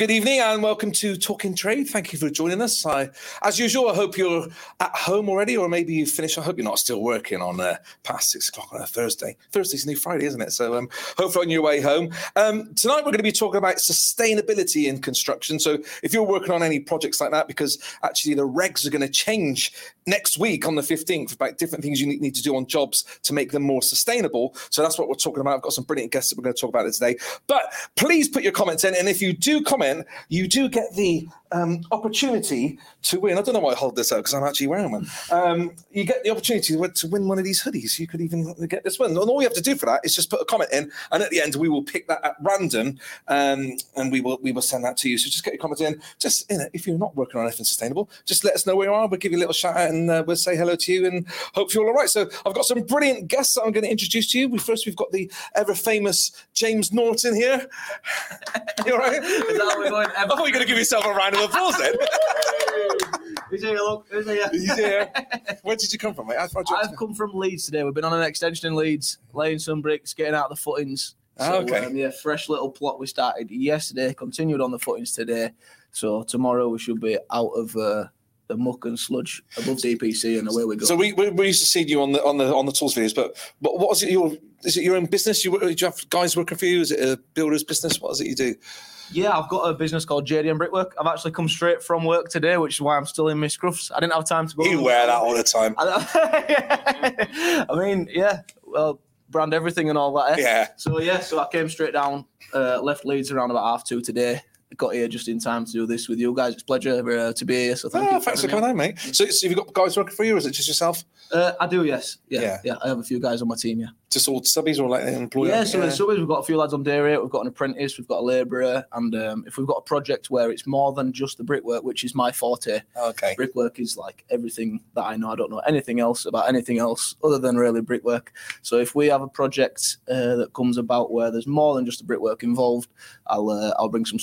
Good evening and welcome to Talking Trade. Thank you for joining us. I, as usual, I hope you're at home already, or maybe you finished. I hope you're not still working on uh, past six o'clock on a Thursday. Thursday's a new Friday, isn't it? So, um, hopefully, on your way home. Um, tonight, we're going to be talking about sustainability in construction. So, if you're working on any projects like that, because actually the regs are going to change next week on the 15th about different things you need to do on jobs to make them more sustainable. So, that's what we're talking about. I've got some brilliant guests that we're going to talk about today. But please put your comments in, and if you do do comment, you do get the um, opportunity to win. I don't know why I hold this out because I'm actually wearing one. Um, you get the opportunity to win one of these hoodies. You could even get this one. And all you have to do for that is just put a comment in, and at the end we will pick that at random, um, and we will we will send that to you. So just get your comment in. Just you know, if you're not working on anything sustainable, just let us know where you are. We'll give you a little shout out, and uh, we'll say hello to you, and hope you're all right. So I've got some brilliant guests that I'm going to introduce to you. We first we've got the ever famous James Norton here. you all right? Is that how we're going? I thought you were going to give yourself a round of applause then. Who's here? Look, who's here? He's here. Where did you come from, mate? How far you I've come from Leeds today. We've been on an extension in Leeds, laying some bricks, getting out the footings. Ah, okay. um, yeah, fresh little plot we started yesterday, continued on the footings today. So tomorrow we should be out of uh, the muck and sludge above DPC and away we go. So we, we, we used to see you on the on the on the tools videos, but but what is it your is it your own business? You, do you have guys working for you? Is it a builder's business? What is it you do? Yeah, I've got a business called JDM Brickwork. I've actually come straight from work today, which is why I'm still in my scruffs. I didn't have time to go. You wear that all the time. I mean, yeah, well, brand everything and all that. Eh? Yeah. So yeah, so I came straight down, uh, left Leeds around about half two today. Got here just in time to do this with you guys. It's a pleasure uh, to be here. So thank Oh, you. thanks for coming on, mate. So, so have you got guys working for you, or is it just yourself? Uh, I do, yes. Yeah, Yeah. yeah, I have a few guys on my team. Yeah. Just all subbies or like employees? Yeah, so in suburbs we've got a few lads on day rate, we've got an apprentice, we've got a labourer, and um, if we've got a project where it's more than just the brickwork, which is my forte, Okay. brickwork is like everything that I know. I don't know anything else about anything else other than really brickwork. So if we have a project uh, that comes about where there's more than just the brickwork involved, I'll uh, I'll bring some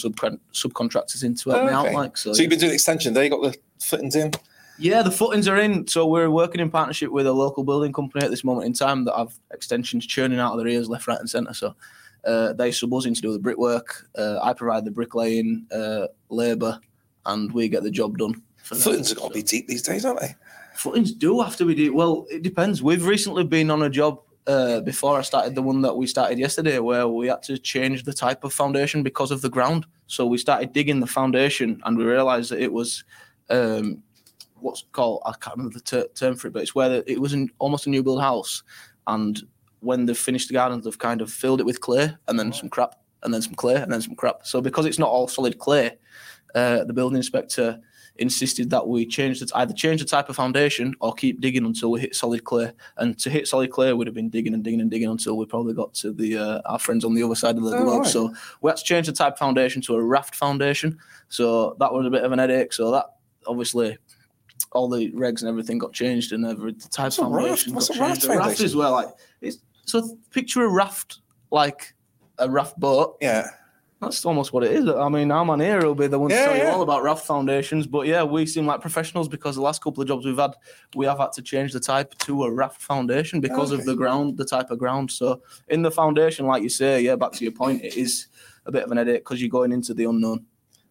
subcon- subcontractors in to help me Oh, okay. out. Like so. So you've been doing extension. There, you got the fittings in. Yeah, the footings are in. So we're working in partnership with a local building company at this moment in time that have extensions churning out of their ears left, right, and centre. So uh, they sub us in to do the brickwork. Uh, I provide the bricklaying, uh, labour, and we get the job done. For them. Footings have got to be deep these days, aren't they? Footings do have to be deep. Well, it depends. We've recently been on a job uh, before I started the one that we started yesterday, where we had to change the type of foundation because of the ground. So we started digging the foundation, and we realised that it was um, what's called I can't remember the ter- term for it, but it's where the, it was an, almost a new build house, and when they've finished the gardens, they've kind of filled it with clay and then some crap, and then some clay and then some crap. So because it's not all solid clay, uh, the building inspector insisted that we change it either change the type of foundation or keep digging until we hit solid clay. And to hit solid clay, we'd have been digging and digging and digging until we probably got to the uh, our friends on the other side of the Oh, globe. right. So we had to change the type of foundation to a raft foundation. So that was a bit of an headache. So that obviously. All the regs and everything got changed, and every the type What's raft? foundation What's got a raft changed. Raft foundation? as well, like it's so. Picture a raft, like a raft boat, Yeah. That's almost what it is. I mean, our man here will be the one to Yeah, tell you all about raft foundations. But yeah, we seem like professionals because the last couple of jobs we've had, we have had to change the type to a raft foundation because Okay. of the ground, the type of ground. So in the foundation, like you say, yeah, back to your point, it is a bit of an headache because you're going into the unknown.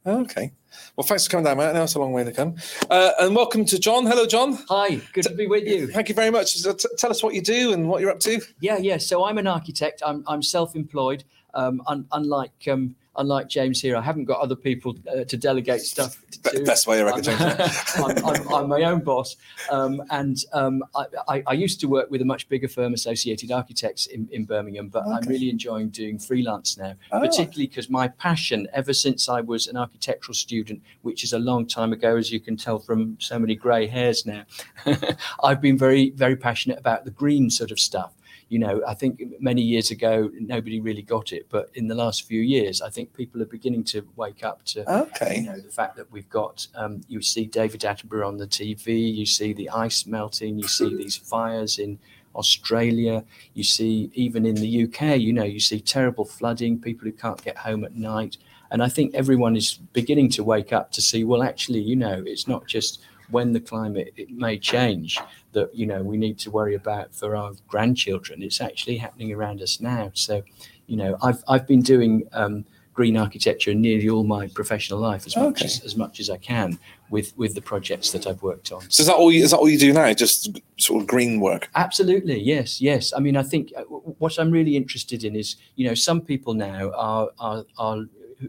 Okay. Well, thanks for coming down, mate. Now it's a long way to come. Uh, and welcome to John. Hello, John. Hi, good to be with you. Thank you very much. So t- tell us what you do and what you're up to. Yeah, yeah. So I'm an architect. I'm I'm self-employed. Um, un, unlike um, unlike James here, I haven't got other people uh, to delegate stuff to. best way, I reckon. I'm, I'm, I'm my own boss, um, and um, I, I, I used to work with a much bigger firm, Associated Architects in, in Birmingham. But I'm really enjoying doing freelance now, Ah. particularly because my passion, ever since I was an architectural student, which is a long time ago, as you can tell from so many grey hairs now, I've been very, very passionate about the green sort of stuff. You know, I think many years ago nobody really got it, but in the last few years, I think people are beginning to wake up to okay. you know the fact that we've got um, you see David Attenborough on the TV, you see the ice melting, you see these fires in Australia, you see even in the UK, you know, you see terrible flooding, people who can't get home at night, and I think everyone is beginning to wake up to see well, actually, you know, it's not just when the climate it may change that you know we need to worry about for our grandchildren. It's actually happening around us now. So, you know, I've I've been doing um, green architecture nearly all my professional life as much as, as much as I can with with the projects that I've worked on. So is that all? You, is that all you do now? Just sort of green work? Absolutely, yes, yes. I mean, I think uh, what I'm really interested in is, you know, some people now are are, are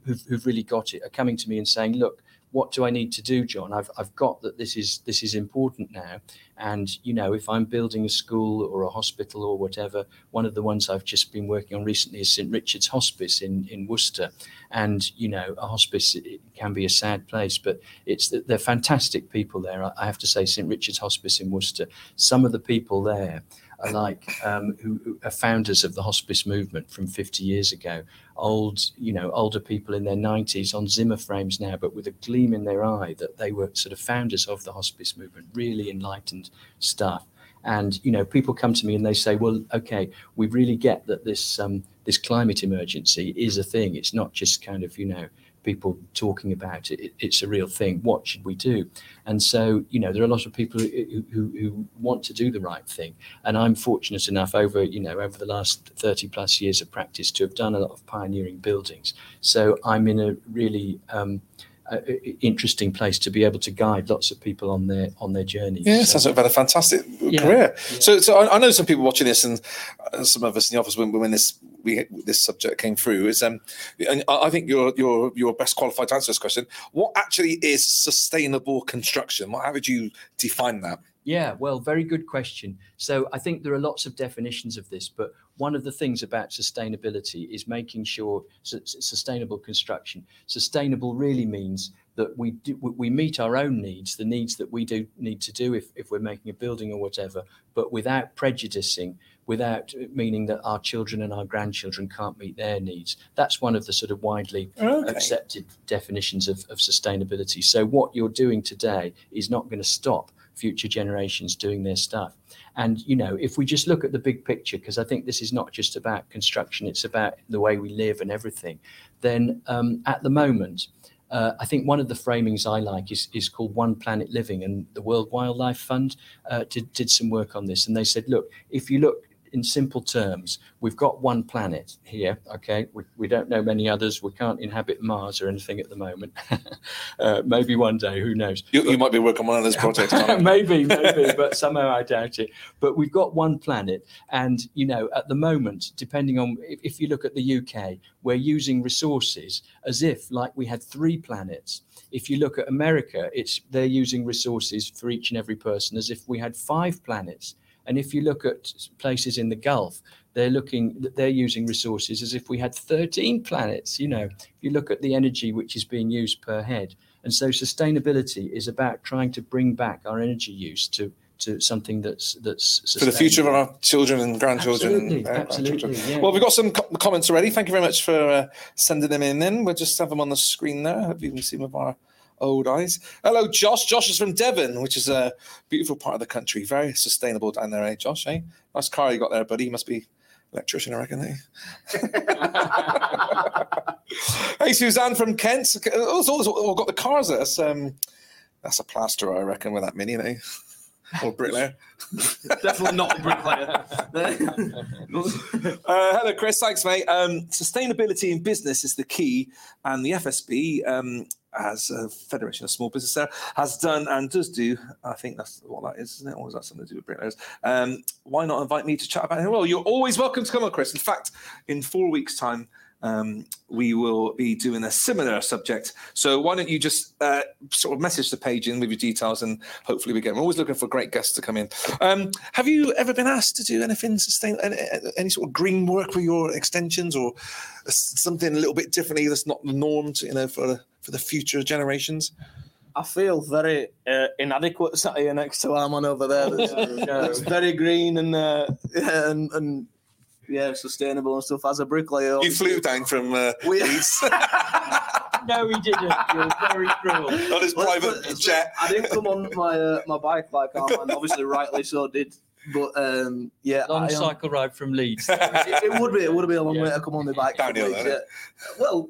who've, who've really got it are coming to me and saying, look, what do I need to do, John? I've I've got that this is this is important now, and you know, if I'm building a school or a hospital or whatever, one of the ones I've just been working on recently is St Richard's Hospice in in Worcester, and you know, a hospice can be a sad place, but it's they're fantastic people there. I have to say, St Richard's Hospice in Worcester some of the people there are like um, who, who are founders of the hospice movement from 50 years ago. Old you know older people in their 90s on zimmer frames now but with a gleam in their eye that they were sort of founders of the hospice movement really enlightened stuff. And you know people come to me and they say well okay we really get that this um, this climate emergency is a thing. It's not just kind of you know people talking about it, it it's a real thing what should we do and so, you know, there are a lot of people who, who, who want to do the right thing. And I'm fortunate enough over, you know, over the last 30 plus years of practice to have done a lot of pioneering buildings. So I'm in a really um, uh, interesting place to be able to guide lots of people on their on their journey. Yeah, So- sounds like you've had a fantastic Yeah, career. yeah. So, so I, I know some people watching this, and uh, some of us in the office when, when this we this subject came through is um, and I think you're you're you're best qualified to answer this question. What actually is sustainable construction? How would you define that? Yeah, well, very good question. So I think there are lots of definitions of this, but one of the things about sustainability is making sure su- su- sustainable construction. Sustainable really means that we do, we- meet our own needs, the needs that we do need to do if, if we're making a building or whatever, but without prejudicing, without meaning that our children and our grandchildren can't meet their needs. That's one of the sort of widely Okay. accepted definitions of, of sustainability. So what you're doing today is not going to stop future generations doing their stuff. And you know, if we just look at the big picture, because I think this is not just about construction; it's about the way we live and everything. Then um, at the moment. Uh, I think one of the framings I like is, is called One Planet Living, and the World Wildlife Fund uh, did, did some work on this. And they said, look, if you look in simple terms, we've got one planet here, okay? We, we don't know many others. We can't inhabit Mars or anything at the moment. uh, maybe one day, who knows? You, you might be working on one of those projects. Maybe, maybe, but somehow I doubt it. But we've got one planet, and you know, at the moment, depending on if, if you look at the UK, we're using resources as if like we had three planets. If you look at America, it's they're using resources for each and every person as if we had five planets. And if you look at places in the Gulf, they're looking they're using resources as if we had 13 planets. You know, if you look at the energy which is being used per head. And so sustainability is about trying to bring back our energy use to to something that's that's for the future of our children and grandchildren. Absolutely, and, uh, absolutely, grandchildren. yeah. Well, we've got some co- comments already. Thank you very much for uh, sending them in. Then we'll just have them on the screen there. Hope you can see them with our old eyes. Hello, Josh. Josh is from Devon, which is a beautiful part of the country. Very sustainable down there, eh, Josh? Eh? Nice car you got there, buddy. You must be electrician, I reckon. Eh? hey, Suzanne from Kent. Oh, it's got the cars. That's, um, that's a plasterer, I reckon, with that mini, eh? Or bricklayer. Definitely not a bricklayer. Uh, hello, Chris. Thanks, mate. Um, sustainability in business is the key, and the FSB, um, as a Federation of Small Business, there has done and does do. I think that's what that is, isn't it? Or is that something to do with bricklayers? Um, why not invite me to chat about it? Well, you're always welcome to come on, Chris. In fact, in four weeks' time. Um, we will be doing a similar subject. So why don't you just uh, sort of message the page in with your details, and hopefully we get. We're always looking for great guests to come in. Um, have you ever been asked to do anything sustain any, any sort of green work for your extensions, or something a little bit differently that's not the norm, to, you know, for the, for the future generations? I feel very uh, inadequate sat here next to Armand over there. That's, that's very green and, uh, and and yeah, sustainable and stuff. As a bricklayer, You flew down from uh, We- Leeds No, he didn't. You're very cruel. on his But- private but- jet. I didn't come on my uh, my bike like Armand. Obviously, rightly so did. But um, yeah, Long I, um, cycle ride from Leeds. it, it would be it would be a long Yeah. way to come on the bike. Downhill, but, yeah. Well,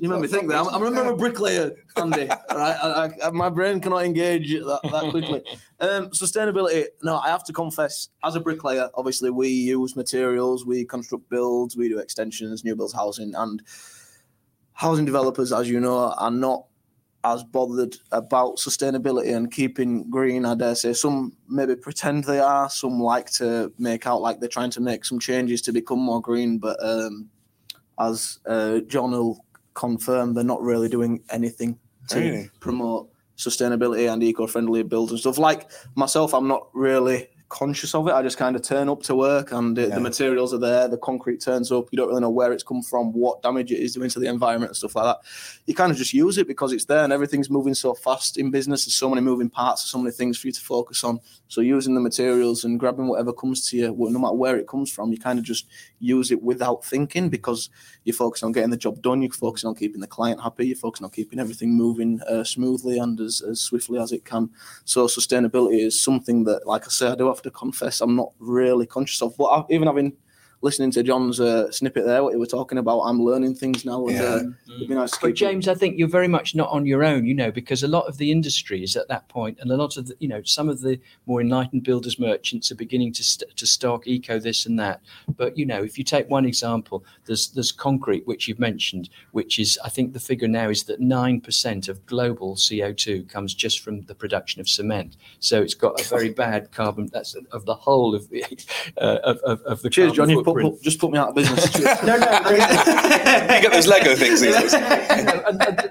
You made me think that. I, I remember a bricklayer, Andy. all right, I, I, my brain cannot engage that, that quickly. Um, sustainability. No, I have to confess, as a bricklayer, obviously we use materials, we construct builds, we do extensions, new builds, housing, and housing developers, as you know, are not as bothered about sustainability and keeping green. I dare say some maybe pretend they are. Some like to make out like they're trying to make some changes to become more green, but um, as uh, John will confirm, they're not really doing anything to Really? promote sustainability and eco-friendly builds and stuff. Like myself, I'm not really conscious of it. I just kind of turn up to work and Yeah. the materials are there. The concrete turns up. You don't really know where it's come from, what damage it is doing to the environment and stuff like that. You kind of just use it because it's there and everything's moving so fast in business. There's so many moving parts, so many things for you to focus on. So using the materials and grabbing whatever comes to you, no matter where it comes from, you kind of just use it without thinking because you're focusing on getting the job done. You're focusing on keeping the client happy. You're focusing on keeping everything moving uh, smoothly and as, as swiftly as it can. So sustainability is something that, like I say, I do have to confess I'm not really conscious of. But I, even having listening to John's uh, snippet there, what you were talking about, I'm learning things now. And Yeah. uh, it'd nice But keep James, I think you're very much not on your own, you know, because a lot of the industry is at that point, and a lot of the, you know, some of the more enlightened builders merchants are beginning to st- to stock eco this and that. But you know, if you take one example, there's there's concrete, which you've mentioned, which is I think the figure now is that nine percent of global CO2 comes just from the production of cement. So it's got a very bad carbon. That's of the whole of the uh, of, of, of the Cheers, carbon John. You put, put, just put me out of business. Cheers. no, no, you get those Lego things these days. and, and,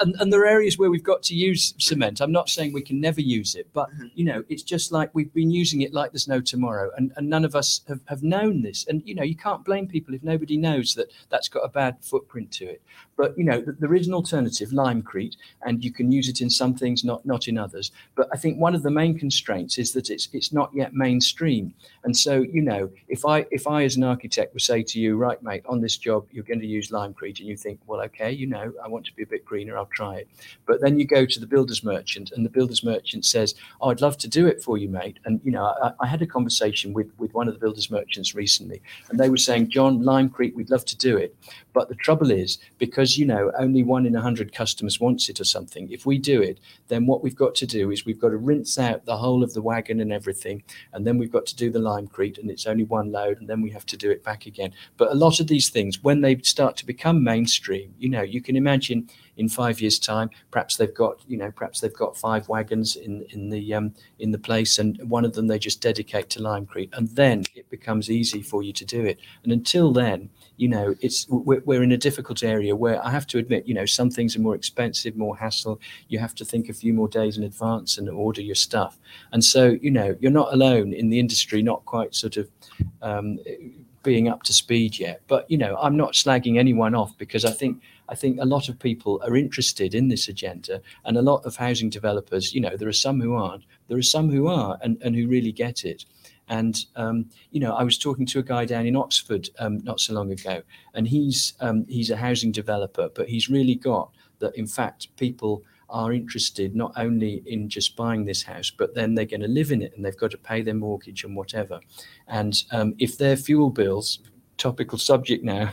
and, and there are areas where we've got to use cement. I'm not saying we can never use it, but mm-hmm. you know, it's just like we've been using it like there's no tomorrow, and, and none of us have, have known this. And you know, you can't blame people if nobody knows that that's got a bad footprint to it. But you know, there is an alternative, limecrete, and you can use it in some things, not not in others. But I think one of the main constraints is that it's it's not yet mainstream. And so, you know, if I if I as an architect would say to you, right, mate, on this job you're going to use limecrete, and you think, well, okay, you know, I want to be a bit greener, I'll try it. But then you go to the builder's merchant, and the builder's merchant says, oh, I'd love to do it for you, mate. And you know, I, I had a conversation with with one of the builder's merchants recently, and they were saying, John, limecrete, we'd love to do it, but the trouble is because you know only one in a hundred customers wants it or something. If we do it, then what we've got to do is we've got to rinse out the whole of the wagon and everything, and then we've got to do the limecrete, and it's only one load, and then we have to do it back again. But a lot of these things, when they start to become mainstream, you know, you can imagine in five years' time, perhaps they've got, you know, perhaps they've got five wagons in in the um, in the place, and one of them they just dedicate to limecrete, and then it becomes easy for you to do it. And until then, you know, it's we're, we're in a difficult area where I have to admit, you know, some things are more expensive, more hassle. You have to think a few more days in advance and order your stuff. And so, you know, you're not alone in the industry, not quite sort of um, being up to speed yet. But you know, I'm not slagging anyone off because I think I think a lot of people are interested in this agenda, and a lot of housing developers. You know, there are some who aren't. There are some who are, and, and who really get it. And um, you know, I was talking to a guy down in Oxford um, not so long ago, and he's um, he's a housing developer, but he's really got that. In fact, people are interested not only in just buying this house, but then they're going to live in it, and they've got to pay their mortgage and whatever. And um, if their fuel bills, topical subject now,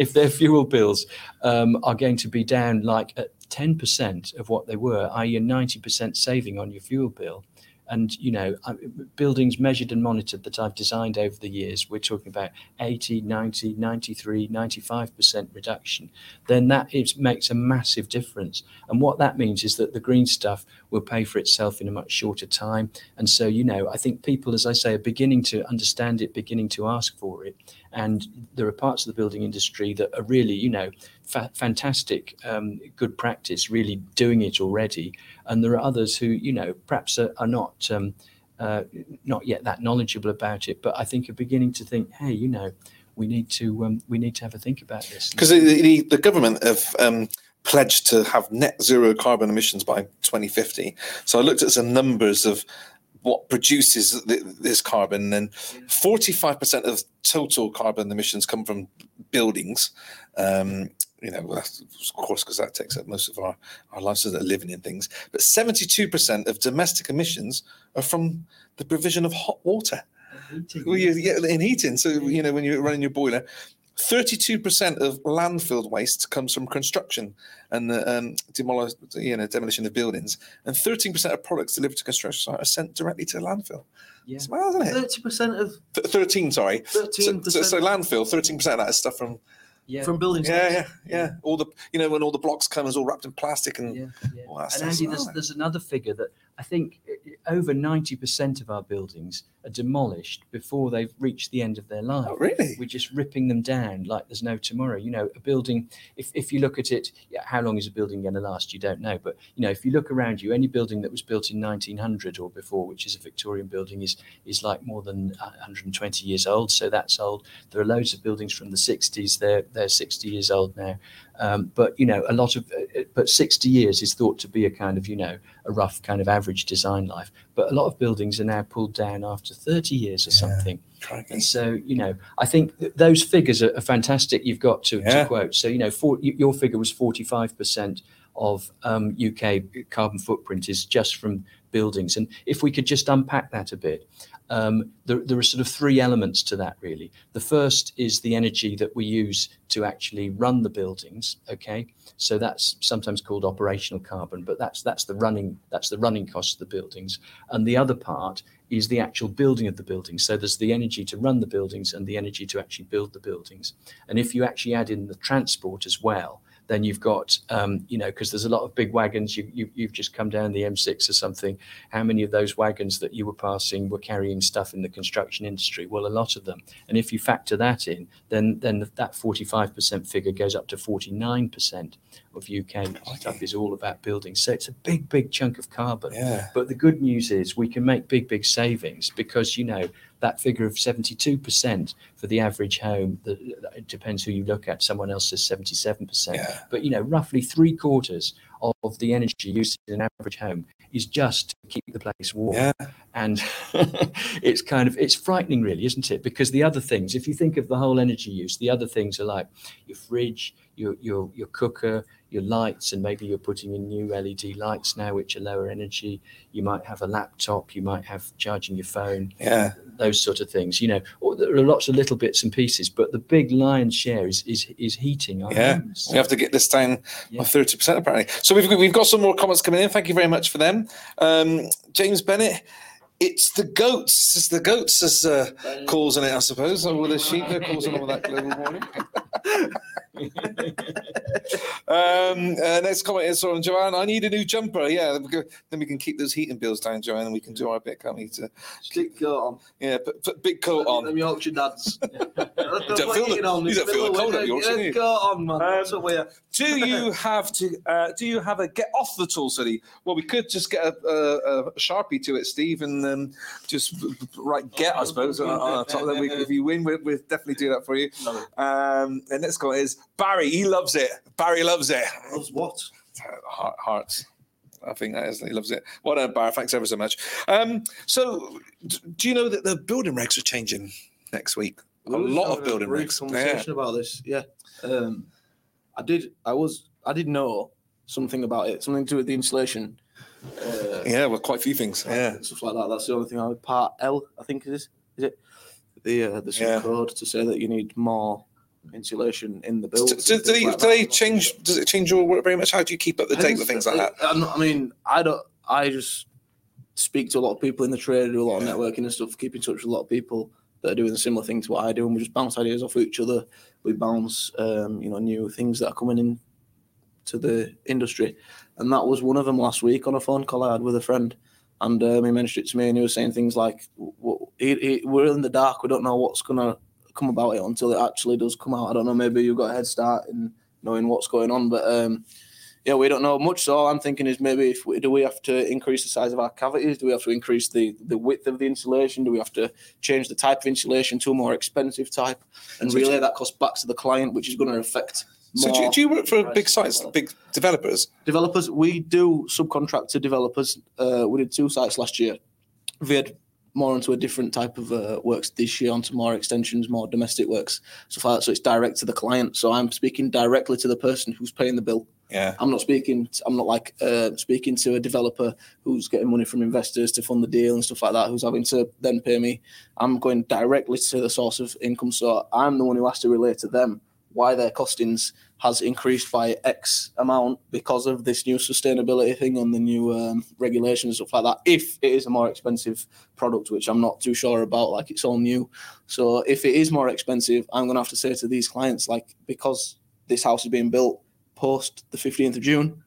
if their fuel bills um, are going to be down like at 10% of what they were, i.e., a 90% saving on your fuel bill. And, you know, buildings measured and monitored that I've designed over the years, we're talking about 80, 90, 93, 95% reduction, then that is, makes a massive difference. And what that means is that the green stuff will pay for itself in a much shorter time. And so, you know, I think people, as I say, are beginning to understand it, beginning to ask for it. And there are parts of the building industry that are really, you know, fa- fantastic, um, good practice, really doing it already. And there are others who, you know, perhaps are, are not um, uh, not yet that knowledgeable about it, but I think are beginning to think, hey, you know, we need to um, we need to have a think about this. Because the, the, government have um, pledged to have net zero carbon emissions by 2050. So I looked at some numbers of what produces th- this carbon, and 45% of total carbon emissions come from buildings. Um, you know, well, that's, of course, because that takes up most of our, our lives so that are living in things. But 72% of domestic emissions are from the provision of hot water. Well, you get in heating. So you know when you're running your boiler, 32% of landfill waste comes from construction and the um, demolish, you know, demolition of buildings, and 13% of products delivered to construction site are sent directly to landfill. Yeah. It's mad, isn't it? Thirty percent of Th- 13, sorry. So, thirteen so, percent so landfill, 13% of that is stuff from, Yeah. from buildings. yeah, yeah, yeah. All the, you know, when all the blocks come, it's all wrapped in plastic and yeah, yeah. all And. Andy, there's, there's another figure that I think over 90% of our buildings are demolished before they've reached the end of their life. Oh, really? We're just ripping them down like there's no tomorrow. You know, a building, if, if you look at it, yeah, how long is a building going to last? You don't know. But, you know, if you look around you, any building that was built in 1900 or before, which is a Victorian building, is, is like more than 120 years old. So that's old. There are loads of buildings from the 60s. They're, they're 60 years old now. Um, but, you know, a lot of, uh, but 60 years is thought to be a kind of, you know, a rough kind of average design life. But a lot of buildings are now pulled down after 30 years or Yeah. something. Crikey. And so, you know, I think th- those figures are, are fantastic. You've got to, Yeah. to quote. So, you know, for, your figure was 45% of um, UK carbon footprint is just from buildings. And if we could just unpack that a bit, Um, there, there are sort of three elements to that, really. The first is the energy that we use to actually run the buildings. Okay, so that's sometimes called operational carbon, but that's that's the running that's the running cost of the buildings. And the other part is the actual building of the buildings. So there's the energy to run the buildings and the energy to actually build the buildings. And if you actually add in the transport as well, then you've got, um, you know, because there's a lot of big wagons. You, you, you've just come down the M6 or something. How many of those wagons that you were passing were carrying stuff in the construction industry? Well, a lot of them. And if you factor that in, then then that 45% figure goes up to 49% of UK stuff is all about building. So it's a big, big chunk of carbon. Yeah. But the good news is we can make big, big savings because, you know, that figure of 72% for the average home, the, it depends who you look at. Someone else says 77%. Yeah. But, you know, roughly three quarters of the energy used in an average home is just to keep the place warm. Yeah. And it's kind of, it's frightening really, isn't it? Because the other things, if you think of the whole energy use, the other things are like your fridge, your, your, your cooker, your lights, and maybe you're putting in new LED lights now, which are lower energy. You might have a laptop, you might have charging your phone, Yeah. those sort of things. You know, or there are lots of little bits and pieces, but the big lion's share is is, is heating Yeah. homes. We have to get this down Yeah. by thirty percent apparently. So we've got, we've got some more comments coming in. Thank you very much for them. Um, James Bennett, it's the goats. It's the goats as uh, causing it, I suppose. Or the sheep they're causing all that global warming. um, uh, next comment is from Joanne. I need a new jumper. Yeah, then we go- then we can keep those heating bills down, Joanne, and we can do our bit, can't we? To, Stick coat on. yeah, put, put big coat on. Them Yorkshire dads. don't feel the- you don't feel the cold up Yorkshire, do? Coat on, man. That's what do you have to? Uh, do you have a get off the tool city? Well, we could just get a, a, a sharpie to it, Steve, and um, just write get. I suppose on, on top. Then we, if you win, we'll, we'll definitely do that for you. Um, and next comment is Barry. He loves it. Barry loves it. Loves what? Heart, hearts. I think that is. He loves it. Well done, Barry. Thanks ever so much. Um, so, do you know that the building regs are changing next week? A We lot of building brief regs. Yeah. Conversation about this. Yeah. Um, I did. I was. I did know something about it. Something to do with the insulation. Uh, Yeah, well, quite a few things. Yeah. Stuff like that. That's the only thing I would. Part L, I think it is. Is it the uh, the Yeah. code to say that you need more insulation in the building? do, do they, do they change? Does it change your work very much? How do you keep up the date with things like that? I, I mean, I don't. I just speak to a lot of people in the trade, do a lot of networking and stuff, keep in touch with a lot of people that are doing a similar thing to what I do, and we just bounce ideas off each other. We bounce, um, you know, new things that are coming in to the industry, and that was one of them last week on a phone call I had with a friend. And um, he mentioned it to me, and he was saying things like, w- he, he, "We're in the dark. We don't know what's gonna come about it until it actually does come out. I don't know. Maybe you've got a head start in knowing what's going on, but um, yeah, we don't know much. So all I'm thinking is maybe if we, do we have to increase the size of our cavities? Do we have to increase the, the width of the insulation? Do we have to change the type of insulation to a more expensive type and relay that cost back to the client, which is going to affect So do, you- do you work for big sites, big developers? developers? We do subcontract to developers. Uh, we did two sites last year. We had more onto a different type of uh, works this year, onto more extensions, more domestic works, stuff like that. So it's direct to the client. So I'm speaking directly to the person who's paying the bill. Yeah. I'm not speaking. I'm not like uh, speaking to a developer who's getting money from investors to fund the deal and stuff like that. Who's having to then pay me. I'm going directly to the source of income, so I'm the one who has to relate to them why their costings has increased by X amount because of this new sustainability thing and the new um, regulations and stuff like that. If it is a more expensive product, which I'm not too sure about, like it's all new. So if it is more expensive, I'm going to have to say to these clients, like, because this house is being built post the 15th of June,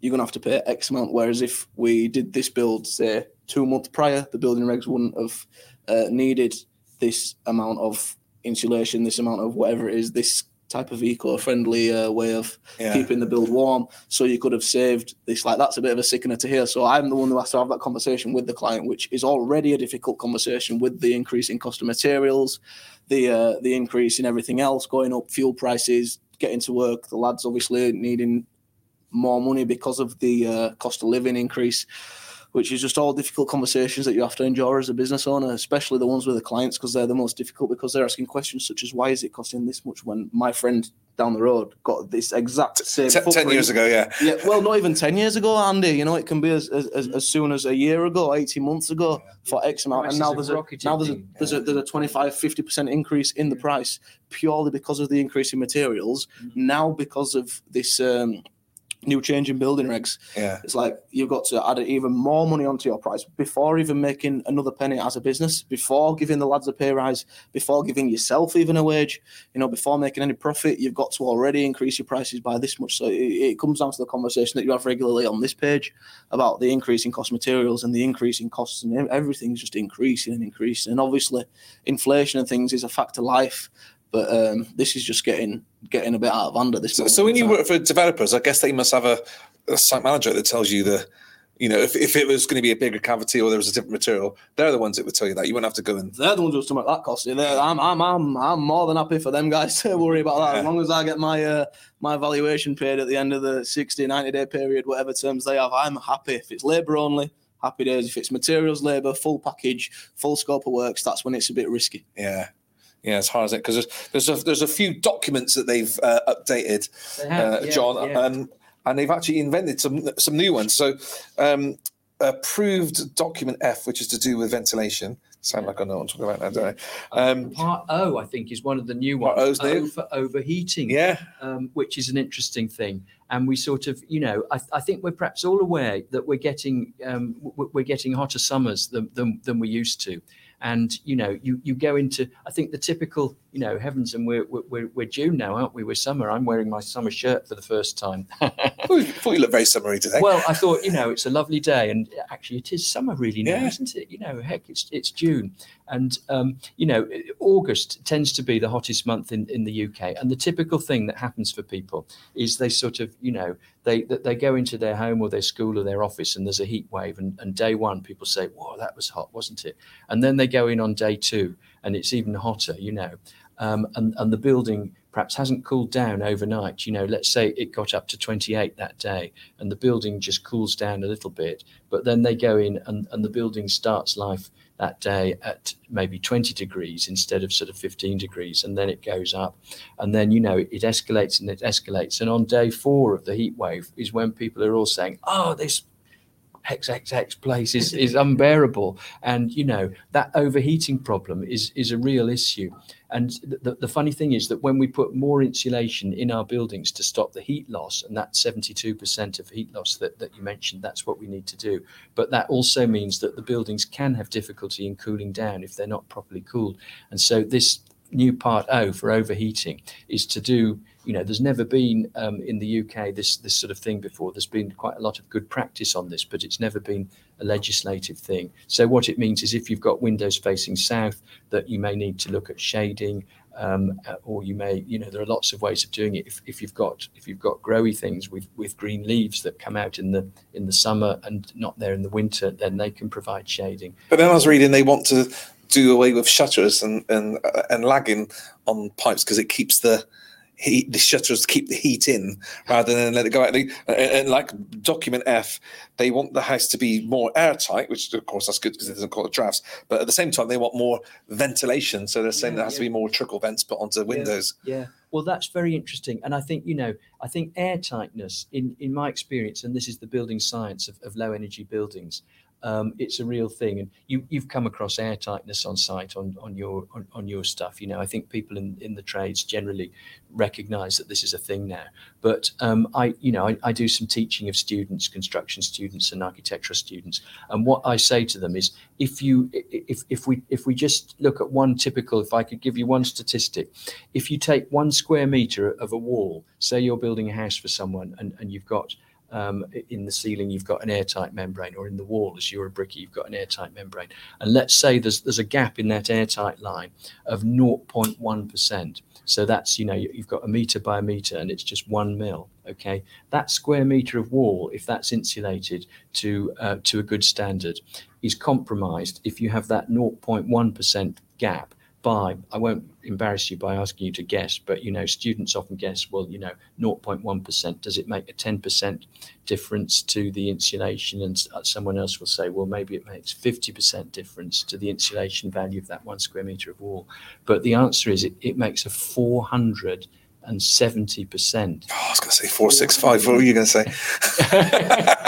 you're going to have to pay X amount. Whereas if we did this build, say, two months prior, the building regs wouldn't have uh, needed this amount of insulation, this amount of whatever it is, this type of eco-friendly uh, way of Yeah. keeping the build warm. So you could have saved this. Like that's a bit of a sickener to hear. So I'm the one who has to have that conversation with the client, which is already a difficult conversation with the increase in cost of materials, the uh, the increase in everything else going up, fuel prices, getting to work. The lads obviously needing more money because of the uh, cost of living increase. Which is just all difficult conversations that you have to endure as a business owner, especially the ones with the clients, because they're the most difficult because they're asking questions such as, "Why is it costing this much?" When my friend down the road got this exact same Ten, ten footprint. years ago, yeah. Yeah, well, not even ten years ago, Andy. You know, it can be as, as, as, as soon as a year ago, eighteen months ago for X amount, and now there's a now there's a Dean. there's a there's a 25 50 percent increase in the price purely because of the increase in materials. Now because of this um, new change in building regs, Yeah. it's like you've got to add even more money onto your price before even making another penny as a business, before giving the lads a pay rise, before giving yourself even a wage, you know, before making any profit, you've got to already increase your prices by this much. So it, it comes down to the conversation that you have regularly on this page about the increase in cost materials and the increase in costs and everything's just increasing and increasing. And obviously inflation and things is a fact of life. But um, this is just getting getting a bit out of hand at this So, moment so when you work for developers, I guess they must have a, a site manager that tells you the, you know, if, if it was going to be a bigger cavity or there was a different material, they're the ones that would tell you that. You wouldn't have to go and. they're the ones who stomach that cost. They're, I'm, I'm, I'm, I'm more than happy for them guys to worry about that. As long as I get my uh, my valuation paid at the end of the 60, 90 day period, whatever terms they have, I'm happy. If it's labour only, happy days. If it's materials, labour, full package, full scope of works, that's when it's a bit risky. Yeah. Yeah, as hard as it because there's there's a there's a few documents that they've uh, updated, They have, uh, yeah, John, yeah. and and they've actually invented some some new ones. So, um, approved document F, which is to do with ventilation. Sound like I know what I'm talking about now, don't I? Um, Part O, I think, is one of the new Part ones. O's new? O for overheating. yeah, um, which is an interesting thing. And we sort of, you know, I, I think we're perhaps all aware that we're getting um, we're getting hotter summers than, than, than we used to. And you know, you, you go into I think the typical, you know, heavens, and we're, we're we're June now, aren't we? We're summer. I'm wearing my summer shirt for the first time. I thought you looked very summery today. well, I thought, you know, it's a lovely day, and actually, it is summer really now, Yeah. isn't it? You know, heck, it's it's June, and um, you know, August tends to be the hottest month in, in the UK. And the typical thing that happens for people is they sort of, you know, they they go into their home or their school or their office, and there's a heat wave, and, and day one, people say, "Whoa, that was hot, wasn't it?" And then they go in on day two, and it's even hotter, you know, um, and and the building perhaps hasn't cooled down overnight. You know, let's say it got up to 28 that day, and the building just cools down a little bit, but then they go in and, and the building starts life that day at maybe 20 degrees instead of sort of 15 degrees and then it goes up. And then you know it, it escalates and it escalates. And on day four of the heat wave is when people are all saying oh this XXX place is, is unbearable and you know that overheating problem is is a real issue and the, the funny thing is that when we put more insulation in our buildings to stop the heat loss, and that 72% of heat loss that, that you mentioned, that's what we need to do. But that also means that the buildings can have difficulty in cooling down if they're not properly cooled. And so this new part O for overheating is to do, you know, there's never been um, in the UK this this sort of thing before. There's been quite a lot of good practice on this, but it's never been a legislative thing. So what it means is if you've got windows facing south, that you may need to look at shading, um, uh, or you may, you know, there are lots of ways of doing it. If, if you've got if you've got growy things with with green leaves that come out in the in the summer and not there in the winter, then they can provide shading. but then I was reading they want to do away with shutters and and uh, and lagging on pipes because it keeps the heat the shutters keep the heat in rather than let it go out. They, and, and like document F, they want the house to be more airtight, which of course that's good because it doesn't cause drafts. But at the same time, they want more ventilation, so they're saying Yeah, there has to be more trickle vents put onto windows. Yeah. Well, that's very interesting. And I think, you know, I think airtightness, in, in my experience, and this is the building science of, of low energy buildings, um, it's a real thing. And you, you've come across airtightness on site on, on your on, on your stuff. You know, I think people in, in the trades generally recognize that this is a thing now. But um, I, you know, I, I do some teaching of students, construction students and architectural students. And what I say to them is if you if if we if we just look at one typical, if I could give you one statistic, if you take one square meter of a wall, say you're building a house for someone and, and you've got in the ceiling you've got an airtight membrane or in the wall as you're a brickie you've got an airtight membrane. And let's say there's there's a gap in that airtight line of 0.1% so that's you know you- you've got a meter by a meter and it's just one mil okay? That square meter of wall if that's insulated to uh, to a good standard is compromised if you have that 0.1% gap by I won't embarrass you by asking you to guess, but you know, students often guess, well, you know, 0.1%, does it make a 10% difference to the insulation? And uh, someone else will say, well, maybe it makes 50% difference to the insulation value of that one square meter of wall. But the answer is it, it makes a 470%. Oh, I was going to say 465. What were you going to say?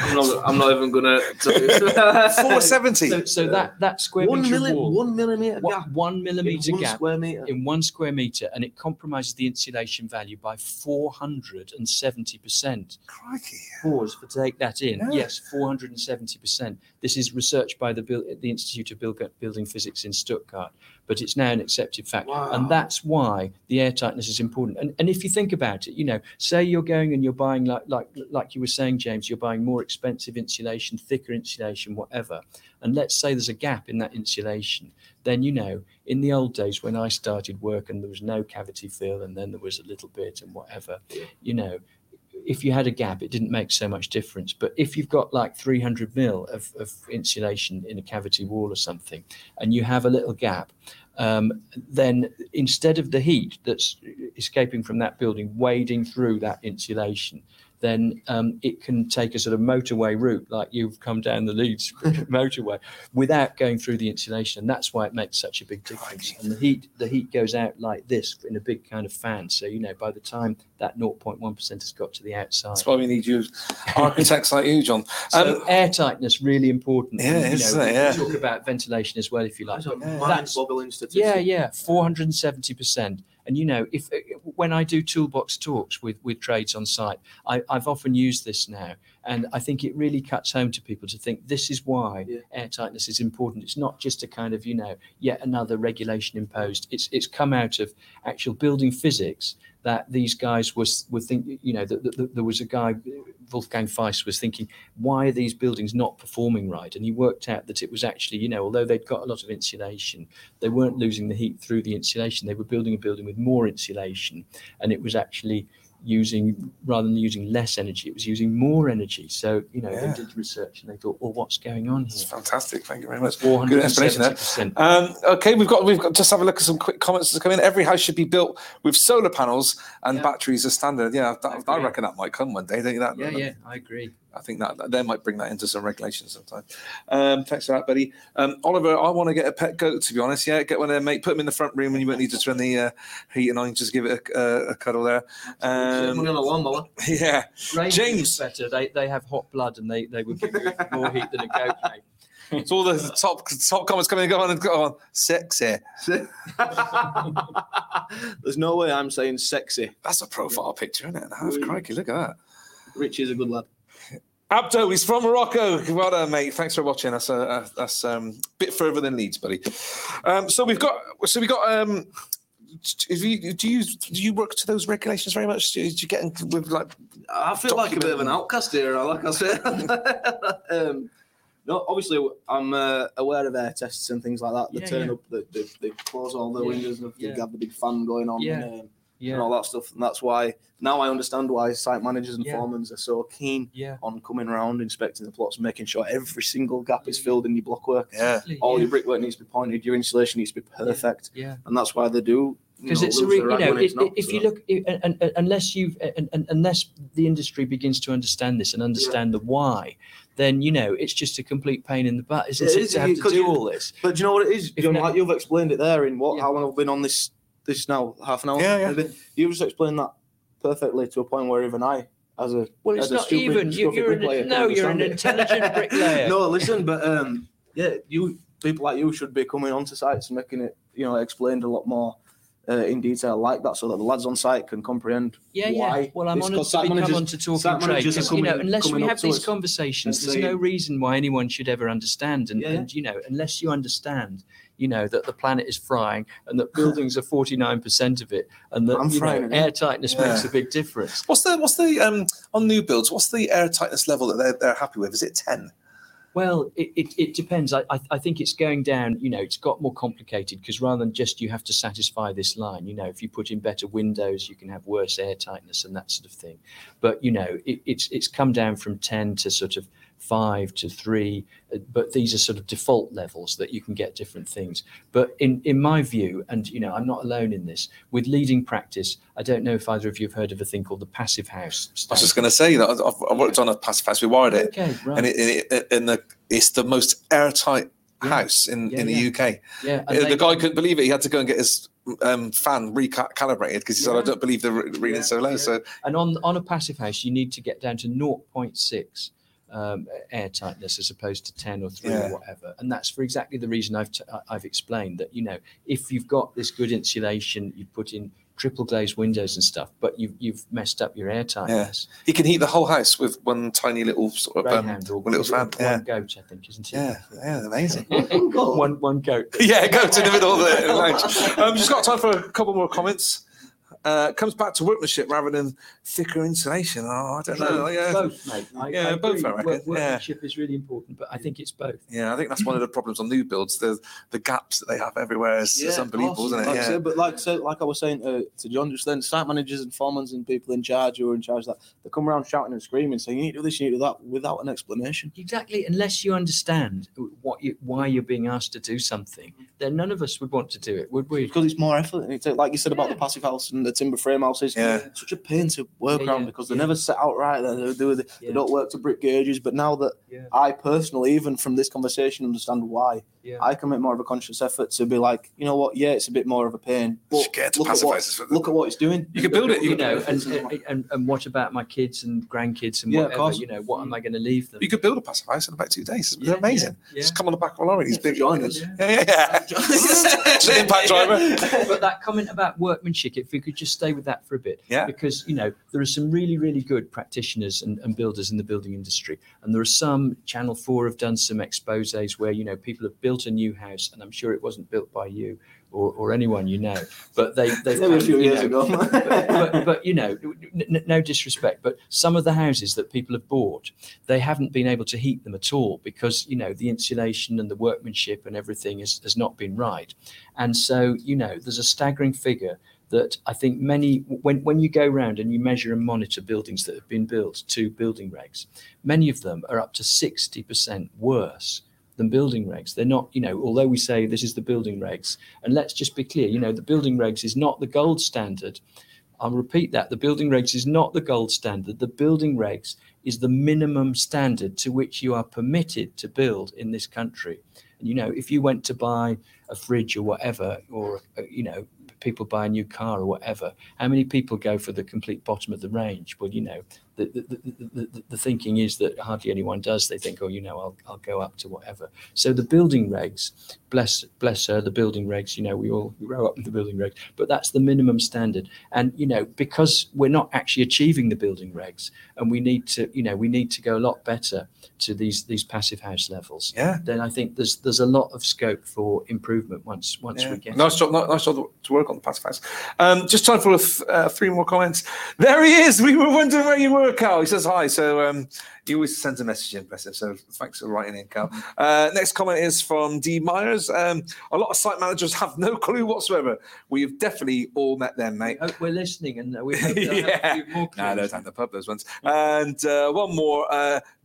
I'm not. I'm not even gonna. Tell you. 470. so, so that, that square one meter milli, wall, one millimeter gap. one in millimeter one gap square meter. in one square meter and it compromises the insulation value by 470%. Crikey. Pause for take that in. Yeah. Yes, 470%. This is research by the, Bil- the Institute of Bil- Building Physics in Stuttgart, but it's now an accepted fact. Wow. And that's why the airtightness is important. And, and if you think about it, you know, say you're going and you're buying, like, like, like you were saying, James, you're buying more expensive insulation, thicker insulation, whatever. And let's say there's a gap in that insulation, then, you know, in the old days when I started work and there was no cavity fill and then there was a little bit and whatever, you know, if you had a gap, it didn't make so much difference. But if you've got like 300 mil of, of insulation in a cavity wall or something, and you have a little gap, um, then instead of the heat that's escaping from that building wading through that insulation, then um, it can take a sort of motorway route, like you've come down the Leeds motorway, without going through the insulation. And that's why it makes such a big difference. And the heat, the heat goes out like this in a big kind of fan. So you know, by the time that 0.1% has got to the outside, That's why we need you, architects like you, John. so Um, airtightness really important. Yeah, And, you isn't know, it? Yeah. Talk about ventilation as well, if you like. That's a But Yeah. that's- mind-boggling statistic. yeah, yeah, four hundred and you know, if uh, when I do toolbox talks with with trades on site, I, I've often used this now, and I think it really cuts home to people to think this is why Yeah. airtightness is important. It's not just a kind of you know yet another regulation imposed. It's it's come out of actual building physics that these guys was were think you know that that there was a guy Wolfgang Feist was thinking why are these buildings not performing right and he worked out that it was actually you know although they'd got a lot of insulation they weren't losing the heat through the insulation they were building a building with more insulation and it was actually using rather than using less energy it was using more energy so you know Yeah. they did research and they thought well what's going on it's here fantastic. Thank you very much. Good explanation there. Um, okay, we've got we've got just have a look at some quick comments that come in. Every house should be built with solar panels and Yeah. batteries as standard. Yeah, that, I, agree. reckon that might come one day. Don't you? That, yeah that- yeah i agree I think that, that they might bring that into some regulations sometime. Um, thanks for that, buddy. Um, Oliver, I want to get a pet goat. To be honest, yeah, get one there, mate. Put them in the front room, and you won't need to turn the uh, heating on. Just give it a, a, a cuddle there. Money Um, on a lawnmower. yeah, Rangers James. better they, they have hot blood and they, they would give you more heat than a goat mate. it's all the top top comments coming and going and go on. Sexy. There's no way I'm saying sexy. That's a profile picture, isn't it? Half crikey, look at that. Richie's a good lad. Abdo, he's from Morocco. Well done, mate. Thanks for watching. That's uh, that's um, a bit further than Leeds, buddy. Um, so we've got so we got. Um, you, do you do you work to those regulations very much? Do you, do you get in with like? I feel like a bit of an outcast here. Like I said, um, no, obviously I'm uh, aware of air tests and things like that. They Yeah, turn yeah. up, they, they, they close all the Yeah, windows, and they yeah. have the big fan going on, Yeah, and, um, Yeah, and all that stuff. And that's why now I understand why site managers and Yeah. foremen are so keen yeah. on coming around, inspecting the plots, making sure every single gap is filled in your block work. Yeah, All yeah. your brickwork needs to be pointed, your insulation needs to be perfect, yeah. and that's why they do because it's a lose re- you know when it, not, if so. you look i- and, and, unless you and, and, unless the industry begins to understand this and understand the why then you know it's just a complete pain in the butt isn't It it, is, to have to do you- all this But do you know what it is? If John, ne- like you've explained it there in what Yeah. how long I've been on this this is now half an hour. Yeah, yeah. You've just explained that perfectly to a point where even I, as a well it's as a not stupid, even you, you're an, can no you're an it. intelligent bricklayer no, listen, but um, yeah, you people like you should be coming onto sites and making it, you know, explained a lot more uh, in detail like that, so that the lads on site can comprehend. Yeah, why. yeah. Well, I'm It's honoured 'cause to site be come managers- on to talking site trade managers are because you know, unless we have these conversations, there's no reason why anyone should ever understand. And, Yeah, yeah. and you know, unless you understand, you know, that the planet is frying and that buildings are 49% of it, and that I'm you know, it, yeah. air tightness makes a big difference. What's the what's the um on new builds? What's the air tightness level that they're, they're happy with? Is it ten? Well, it, it, it depends. I, I, I think it's going down, you know, it's got more complicated because rather than just you have to satisfy this line, you know, if you put in better windows, you can have worse air tightness and that sort of thing. But, you know, it, it's, it's come down from 10 to sort of five to three, uh, but these are sort of default levels that you can get different things. But in, in my view, and, you know, I'm not alone in this, with leading practice, I don't know if either of you have heard of a thing called the passive house. I was just going to say that I've, I've worked on a passive house. We wired it, Okay, right. and it, it, it in the it's the most airtight Yeah. house in, Yeah, in the. UK. yeah, Uh, and the they- guy couldn't believe it. He had to go and get his um, fan recalibrated because he said, "I don't believe the re- reading so low." So And on on a passive house, you need to get down to 0.6 um, air tightness as opposed to 10 or 3 Yeah. or whatever. And that's for exactly the reason I've t- I- I've explained that you know if you've got this good insulation, you put in triple glazed windows and stuff, but you've you've messed up your air tightness. he can heat the whole house with one tiny little sort of um, or one little fan. one goat, I think, isn't it? yeah, yeah, amazing. one one goat. yeah, goat in the middle of the lounge. Um, just got time for a couple more comments. Uh, comes back to workmanship rather than thicker insulation. Oh, I don't know. Yeah, Both, mate. I, Yeah, I both. I reckon. Work- Yeah. Workmanship is really important, but I think it's both. yeah. I think that's one of the problems on new builds. The the gaps that they have everywhere is, is Yeah, unbelievable, of course. isn't it? Like Yeah. said, but like so, like I was saying to, to John just then, site managers and foremen and people in charge who are in charge of that they come around shouting and screaming, saying you need to do this, you need to do that, without an explanation. Exactly. Unless you understand what you, why you're being asked to do something, then none of us would want to do it, would we? Because it's more effort, and it's like you said about the passive house and the timber frame houses. Yeah. It's such a pain to work Yeah, around yeah, because they yeah. never set out right. They, they, do, they, Yeah. don't work to brick gauges. But now that Yeah. I personally, even from this conversation, understand why, Yeah. I can make more of a conscious effort to be like, you know what? Yeah, it's a bit more of a pain, but Scared look at, what, us for the- look at what it's doing. You can build it. You You, know, and, as and, and, and what about my kids and grandkids and Yeah, of whatever? course. You know, what am mm. I going to leave them? you could build a passive house in about two days. It's Yeah, amazing. yeah, Just come on the back of a lorry. These Yeah, big join us. Yeah, yeah, yeah. Just an impact driver. but that comment about workmanship, if we could just stay with that for a bit, Yeah. because you know there are some really, really good practitioners and, and builders in the building industry, and there are some. Channel Four have done some exposés where you know people have built a new house, and I'm sure it wasn't built by you or, or anyone you know, but they they a few you years know, ago. but, but, but you know, n- no disrespect, but some of the houses that people have bought, they haven't been able to heat them at all because you know the insulation and the workmanship and everything has, has not been right. And so you know, there's a staggering figure that I think many when when you go around and you measure and monitor buildings that have been built to building regs, many of them are up to sixty percent worse than building regs. They're not, you know, although we say this is the building regs, and let's just be clear, you know, the building regs is not the gold standard. I'll repeat that. The building regs is not the gold standard. The building regs is the minimum standard to which you are permitted to build in this country. And, you know, if you went to buy a fridge or whatever, or, uh, you know, people buy a new car or whatever, how many people go for the complete bottom of the range? Well, you know, the, the, the, the, the, the thinking is that hardly anyone does. They think, oh, you know, I'll, I'll go up to whatever. So the building regs, bless bless her, the building regs, you know, we all grow up with the building regs, but that's the minimum standard. And, you know, because we're not actually achieving the building regs and we need to, you know, we need to go a lot better to these these passive house levels, Yeah. then I think there's there's a lot of scope for improvement once once Yeah. we get Nice job, nice job to work on the house. Um, just time for uh, three more comments. There he is. We were wondering where you were, Carl. He says hi. So um, he always sends a message in, bless him. So thanks for writing in, Carl. Uh, next comment is from D Myers. Um, a lot of site managers have no clue whatsoever. We've definitely all met them, mate. Hope we're listening and we hope have Yeah. a few more clues. no, down the pub, those ones. And uh, one more.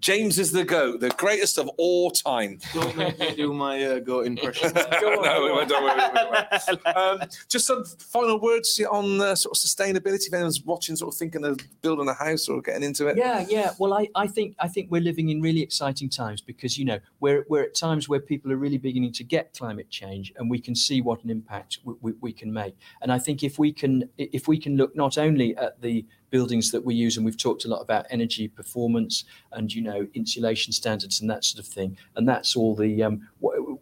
James is the GOAT, the greatest of all time. Don't make me do my uh, goat impression. Go no. Don't worry. we won't. Um, just some final words on uh, sort of sustainability. If anyone's watching, sort of thinking of building a house or getting into it. Yeah, yeah. Well, I, I think I think we're living in really exciting times because you know we're we're at times where people are really beginning to get climate change, and we can see what an impact we, we, we can make. And I think if we can if we can look not only at the buildings that we use and we've talked a lot about energy performance and you know insulation standards and that sort of thing. And that's all the um,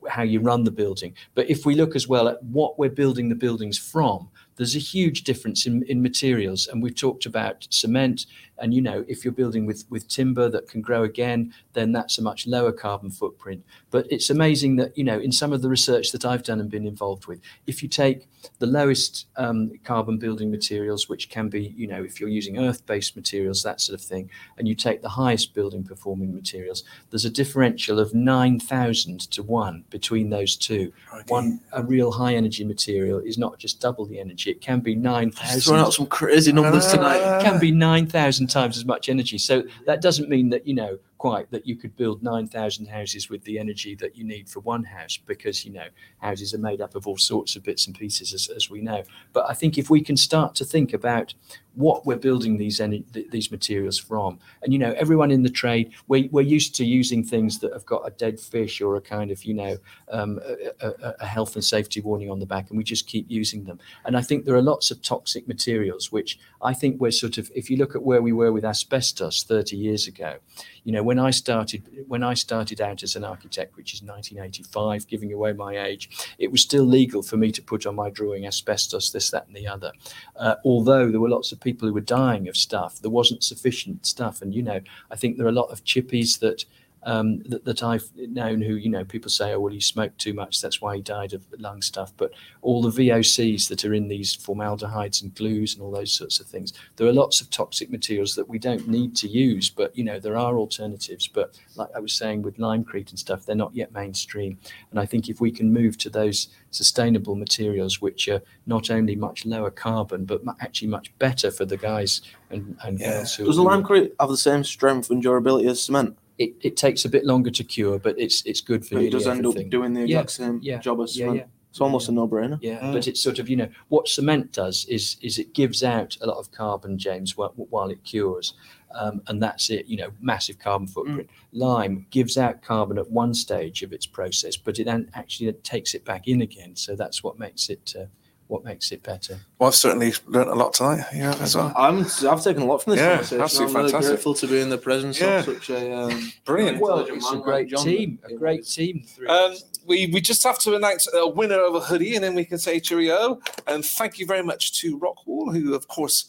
how you run the building. But if we look as well at what we're building the buildings from there's a huge difference in, in materials. And we've talked about cement. And you know if you're building with with timber that can grow again then that's a much lower carbon footprint. But it's amazing that you know in some of the research that i've done and been involved with if you take the lowest um, carbon building materials which can be you know if you're using earth based materials that sort of thing and you take the highest building performing materials there's a differential of 9000 to 1 between those two. One a real high energy material is not just double the energy it can be 9000 Throwing out some crazy numbers tonight. it can be 9,000 times as much energy. So that doesn't mean that, you know, quite that you could build 9,000 houses with the energy that you need for one house because, you know, houses are made up of all sorts of bits and pieces, as, as we know. But I think if we can start to think about what we're building these th- these materials from, and, you know, everyone in the trade, we're, we're used to using things that have got a dead fish or a kind of, you know, um, a, a, a health and safety warning on the back, and we just keep using them. And I think there are lots of toxic materials, which I think we're sort of, if you look at where we were with asbestos 30 years ago, you know, when I started, when I started out as an architect, which is 1985, giving away my age, it was still legal for me to put on my drawing asbestos, this, that, and the other. Uh, although there were lots of people who were dying of stuff, there wasn't sufficient stuff. And, you know, I think there are a lot of chippies that um, that, that I've known who, you know, people say, oh, well, he smoked too much. That's why he died of lung stuff. But all the VOCs that are in these formaldehydes and glues and all those sorts of things, there are lots of toxic materials that we don't need to use. But, you know, there are alternatives. But like I was saying with limecrete and stuff, they're not yet mainstream. And I think if we can move to those sustainable materials, which are not only much lower carbon, but actually much better for the guys and, and Yeah. girls who Does the limecrete have the same strength and durability as cement? It, it takes a bit longer to cure, but it's it's good for But it does end everything. up doing the Yeah, exact same yeah, job as yeah, cement. yeah. It's almost a no-brainer. Yeah, Mm. but it's sort of you know what cement does is is it gives out a lot of carbon, James, while, while it cures, um, and that's it. You know, massive carbon footprint. Lime gives out carbon at one stage of its process, but it then actually takes it back in again. So that's what makes it uh, what makes it better. Well, I've certainly learnt a lot tonight. Yeah, as well. I'm, I've taken a lot from this Yeah, conversation. absolutely I'm really grateful to be in the presence Yeah. of such a um, Brilliant. Well, it's a great John. team, a great is. team. Um, we, we just have to announce a winner of a hoodie and then we can say cheerio. And thank you very much to Rockwool, who, of course,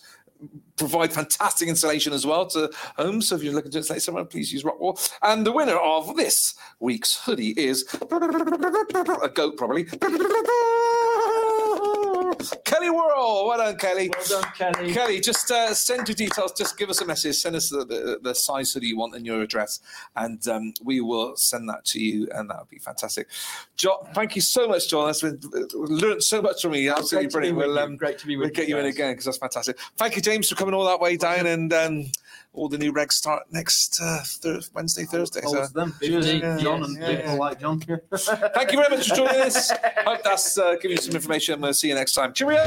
provide fantastic installation as well to homes. So if you're looking to install somewhere, please use Rockwool. And the winner of this week's hoodie is a goat, probably. Kelly Worrell. Well done, Kelly. Well done, Kelly. Kelly, just uh, send your details. Just give us a message. Send us the, the, the size hoodie you want and your address, and um, we will send that to you, and that would be fantastic. John, thank you so much, John. That's been learned so much from me. Absolutely Great to be brilliant. with We'll, you. um, Great to be with we'll get you in again because that's fantastic. Thank you, James, for coming all that way down, and um, all the new regs start next uh, thir- Wednesday, Thursday. So Always them. Cheers, Cheers, yeah, John, and yeah, people yeah. like John. thank you very much for joining us. Hope that's uh, given you some information. We'll see you next time. Cheerio.